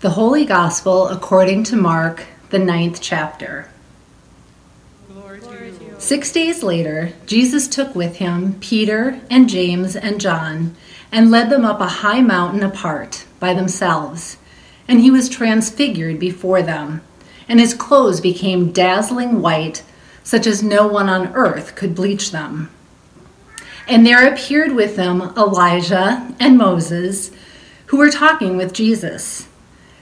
The Holy Gospel according to Mark, the ninth chapter. Six days later, Jesus took with him Peter and James and John and led them up a high mountain apart by themselves. And he was transfigured before them, and his clothes became dazzling white, such as no one on earth could bleach them. And there appeared with them Elijah and Moses, who were talking with Jesus.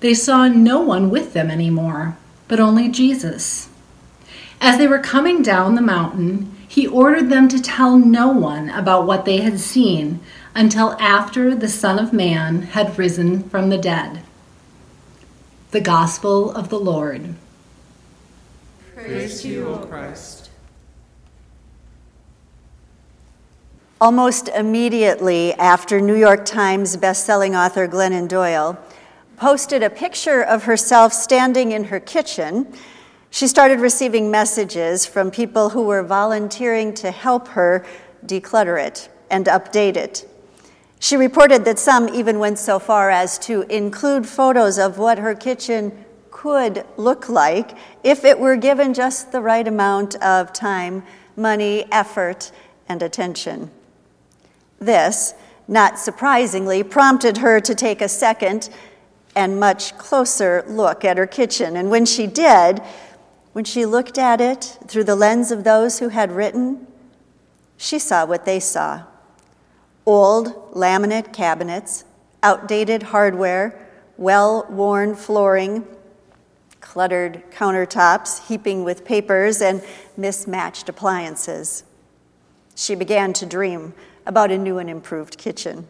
they saw no one with them anymore, but only Jesus. As they were coming down the mountain, he ordered them to tell no one about what they had seen until after the Son of Man had risen from the dead. The Gospel of the Lord. Praise to you, O Christ. Almost immediately after New York Times bestselling author Glennon Doyle posted a picture of herself standing in her kitchen, she started receiving messages from people who were volunteering to help her declutter it and update it. She reported that some even went so far as to include photos of what her kitchen could look like if it were given just the right amount of time, money, effort, and attention. This, not surprisingly, prompted her to take a second and much closer look at her kitchen. And when she did, when she looked at it through the lens of those who had written, she saw what they saw old laminate cabinets, outdated hardware, well worn flooring, cluttered countertops heaping with papers, and mismatched appliances. She began to dream about a new and improved kitchen.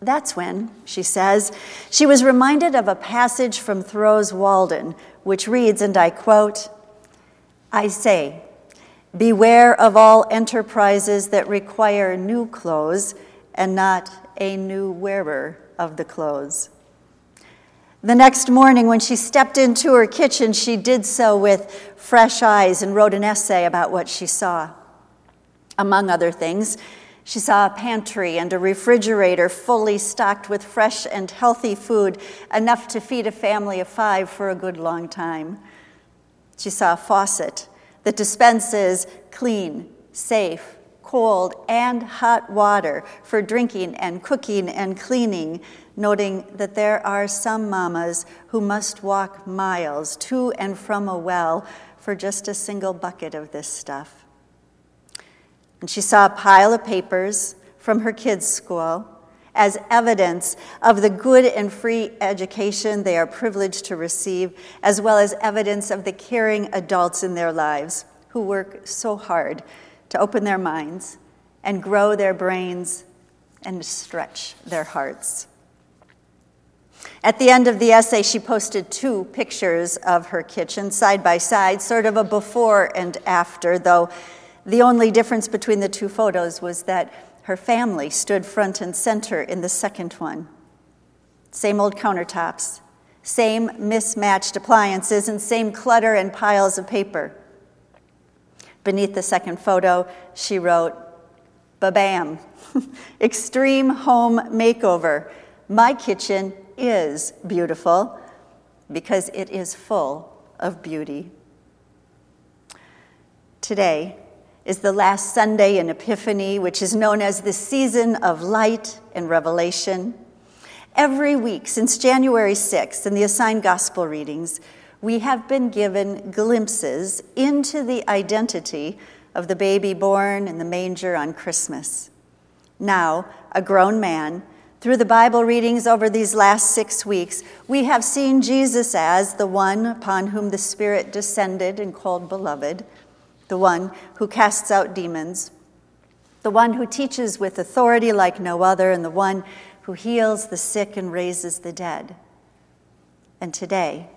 That's when, she says, she was reminded of a passage from Thoreau's Walden, which reads, and I quote, I say, beware of all enterprises that require new clothes and not a new wearer of the clothes. The next morning, when she stepped into her kitchen, she did so with fresh eyes and wrote an essay about what she saw. Among other things, she saw a pantry and a refrigerator fully stocked with fresh and healthy food, enough to feed a family of five for a good long time. She saw a faucet that dispenses clean, safe, cold, and hot water for drinking and cooking and cleaning, noting that there are some mamas who must walk miles to and from a well for just a single bucket of this stuff. And she saw a pile of papers from her kids' school as evidence of the good and free education they are privileged to receive, as well as evidence of the caring adults in their lives who work so hard to open their minds and grow their brains and stretch their hearts. At the end of the essay, she posted two pictures of her kitchen side by side, sort of a before and after, though the only difference between the two photos was that her family stood front and center in the second one. Same old countertops, same mismatched appliances, and same clutter and piles of paper. Beneath the second photo, she wrote, Babam, extreme home makeover. My kitchen is beautiful because it is full of beauty. Today, is the last Sunday in Epiphany, which is known as the season of light and revelation. Every week since January 6th in the assigned gospel readings, we have been given glimpses into the identity of the baby born in the manger on Christmas. Now, a grown man, through the Bible readings over these last six weeks, we have seen Jesus as the one upon whom the Spirit descended and called beloved the one who casts out demons, the one who teaches with authority like no other, and the one who heals the sick and raises the dead. And today,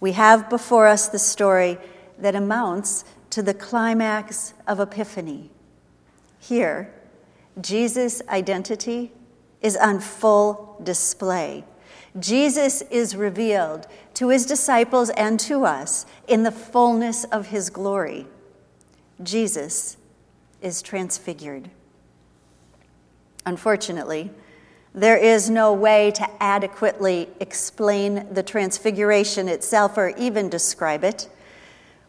we have before us the story that amounts to the climax of Epiphany. Here, Jesus' identity is on full display. Jesus is revealed to his disciples and to us in the fullness of his glory. Jesus is transfigured. Unfortunately, there is no way to adequately explain the transfiguration itself or even describe it.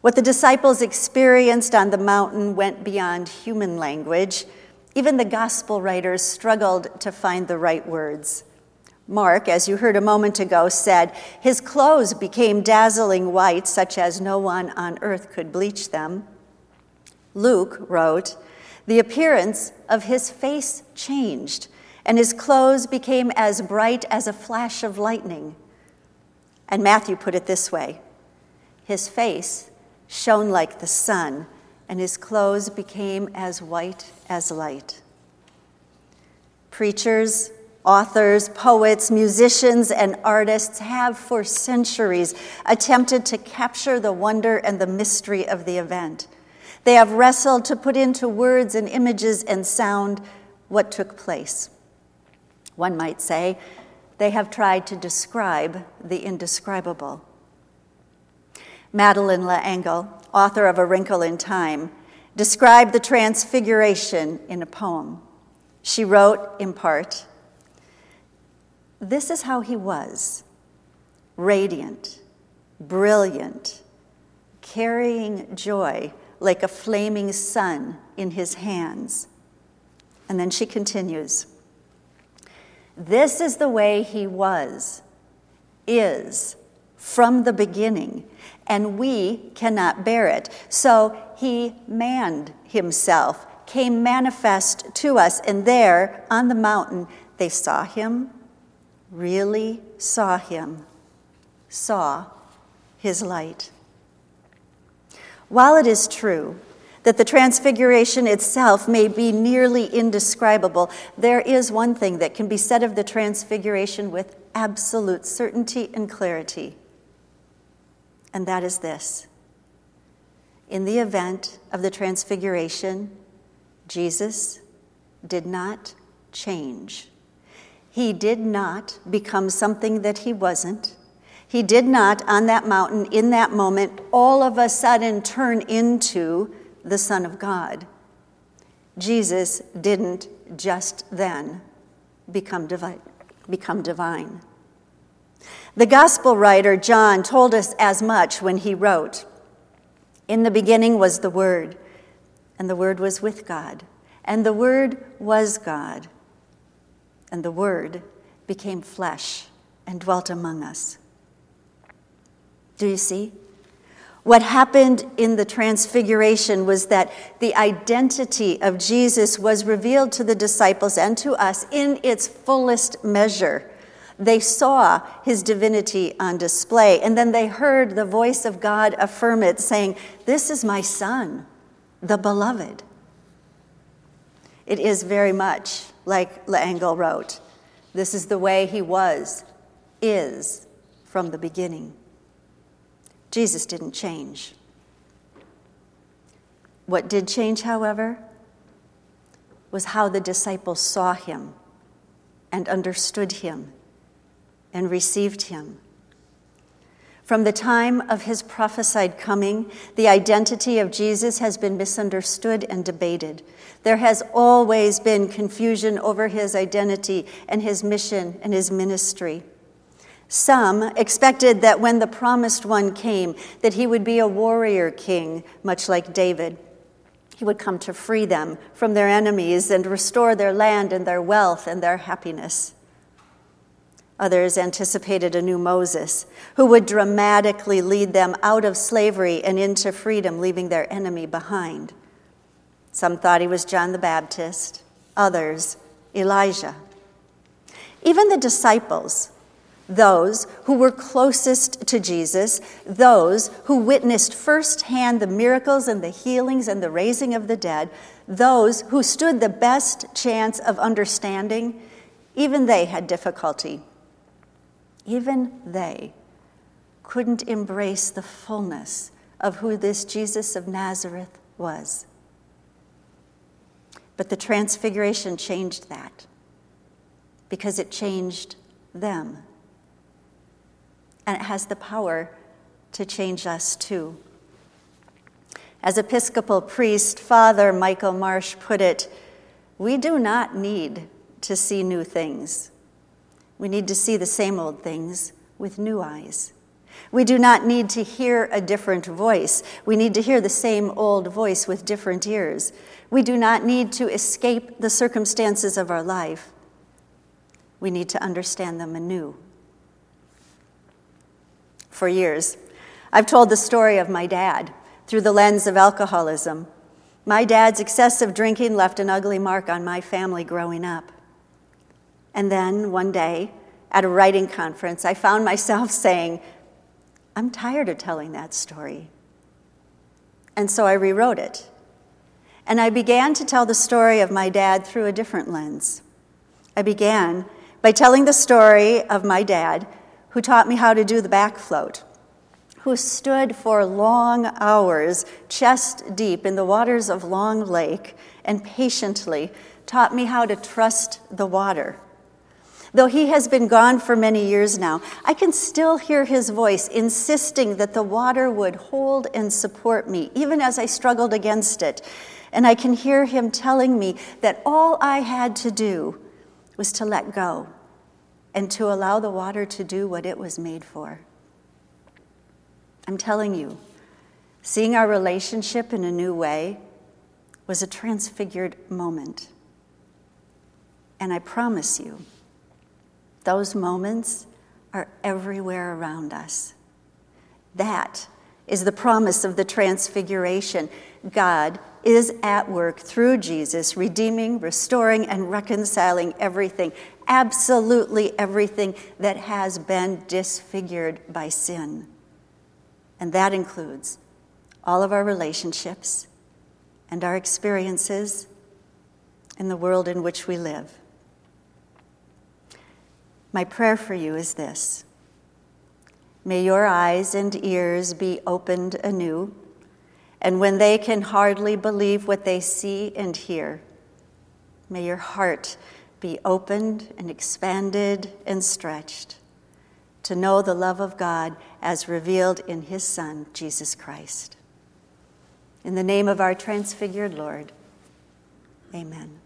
What the disciples experienced on the mountain went beyond human language. Even the gospel writers struggled to find the right words. Mark, as you heard a moment ago, said, His clothes became dazzling white, such as no one on earth could bleach them. Luke wrote, The appearance of his face changed, and his clothes became as bright as a flash of lightning. And Matthew put it this way His face shone like the sun, and his clothes became as white as light. Preachers, authors, poets, musicians, and artists have for centuries attempted to capture the wonder and the mystery of the event. They have wrestled to put into words and images and sound what took place. One might say they have tried to describe the indescribable. Madeleine L'Engle, author of A Wrinkle in Time, described the transfiguration in a poem. She wrote, in part, This is how he was radiant, brilliant, carrying joy like a flaming sun in his hands. And then she continues This is the way he was, is, from the beginning and we cannot bear it. So he manned himself, came manifest to us, and there on the mountain they saw him, really saw him, saw his light. While it is true that the transfiguration itself may be nearly indescribable, there is one thing that can be said of the transfiguration with absolute certainty and clarity and that is this. In the event of the Transfiguration, Jesus did not change. He did not become something that he wasn't. He did not, on that mountain, in that moment, all of a sudden turn into the Son of God. Jesus didn't just then become divine. Become divine. The gospel writer John told us as much when he wrote In the beginning was the Word, and the Word was with God, and the Word was God, and the Word became flesh and dwelt among us. Do you see? What happened in the transfiguration was that the identity of Jesus was revealed to the disciples and to us in its fullest measure. They saw his divinity on display, and then they heard the voice of God affirm it, saying, This is my son, the beloved. It is very much like L'Engle wrote this is the way he was, is from the beginning. Jesus didn't change. What did change, however, was how the disciples saw him and understood him and received him. From the time of his prophesied coming, the identity of Jesus has been misunderstood and debated. There has always been confusion over his identity and his mission and his ministry. Some expected that when the promised one came, that he would be a warrior king, much like David. He would come to free them from their enemies and restore their land and their wealth and their happiness. Others anticipated a new Moses who would dramatically lead them out of slavery and into freedom, leaving their enemy behind. Some thought he was John the Baptist, others, Elijah. Even the disciples, those who were closest to Jesus, those who witnessed firsthand the miracles and the healings and the raising of the dead, those who stood the best chance of understanding, even they had difficulty even they couldn't embrace the fullness of who this Jesus of Nazareth was. But the transfiguration changed that because it changed them. And it has the power to change us too. As Episcopal priest Father Michael Marsh put it, we do not need to see new things. We need to see the same old things with new eyes. We do not need to hear a different voice. We need to hear the same old voice with different ears. We do not need to escape the circumstances of our life. We need to understand them anew. For years, I've told the story of my dad through the lens of alcoholism. My dad's excessive drinking left an ugly mark on my family growing up. And then one day, at a writing conference, I found myself saying, I'm tired of telling that story. And so I rewrote it. And I began to tell the story of my dad through a different lens. I began by telling the story of my dad, who taught me how to do the back float who stood for long hours, chest deep in the waters of Long Lake, and patiently taught me how to trust the water. Though he has been gone for many years now, I can still hear his voice insisting that the water would hold and support me, even as I struggled against it. And I can hear him telling me that all I had to do was to let go and to allow the water to do what it was made for. I'm telling you, seeing our relationship in a new way was a transfigured moment. And I promise you, those moments are everywhere around us. That is the promise of the transfiguration. God is at work through Jesus, redeeming, restoring, and reconciling everything, absolutely everything that has been disfigured by sin. And that includes all of our relationships and our experiences in the world in which we live. My prayer for you is this May your eyes and ears be opened anew, and when they can hardly believe what they see and hear, may your heart be opened and expanded and stretched to know the love of God as revealed in his Son, Jesus Christ. In the name of our transfigured Lord, amen.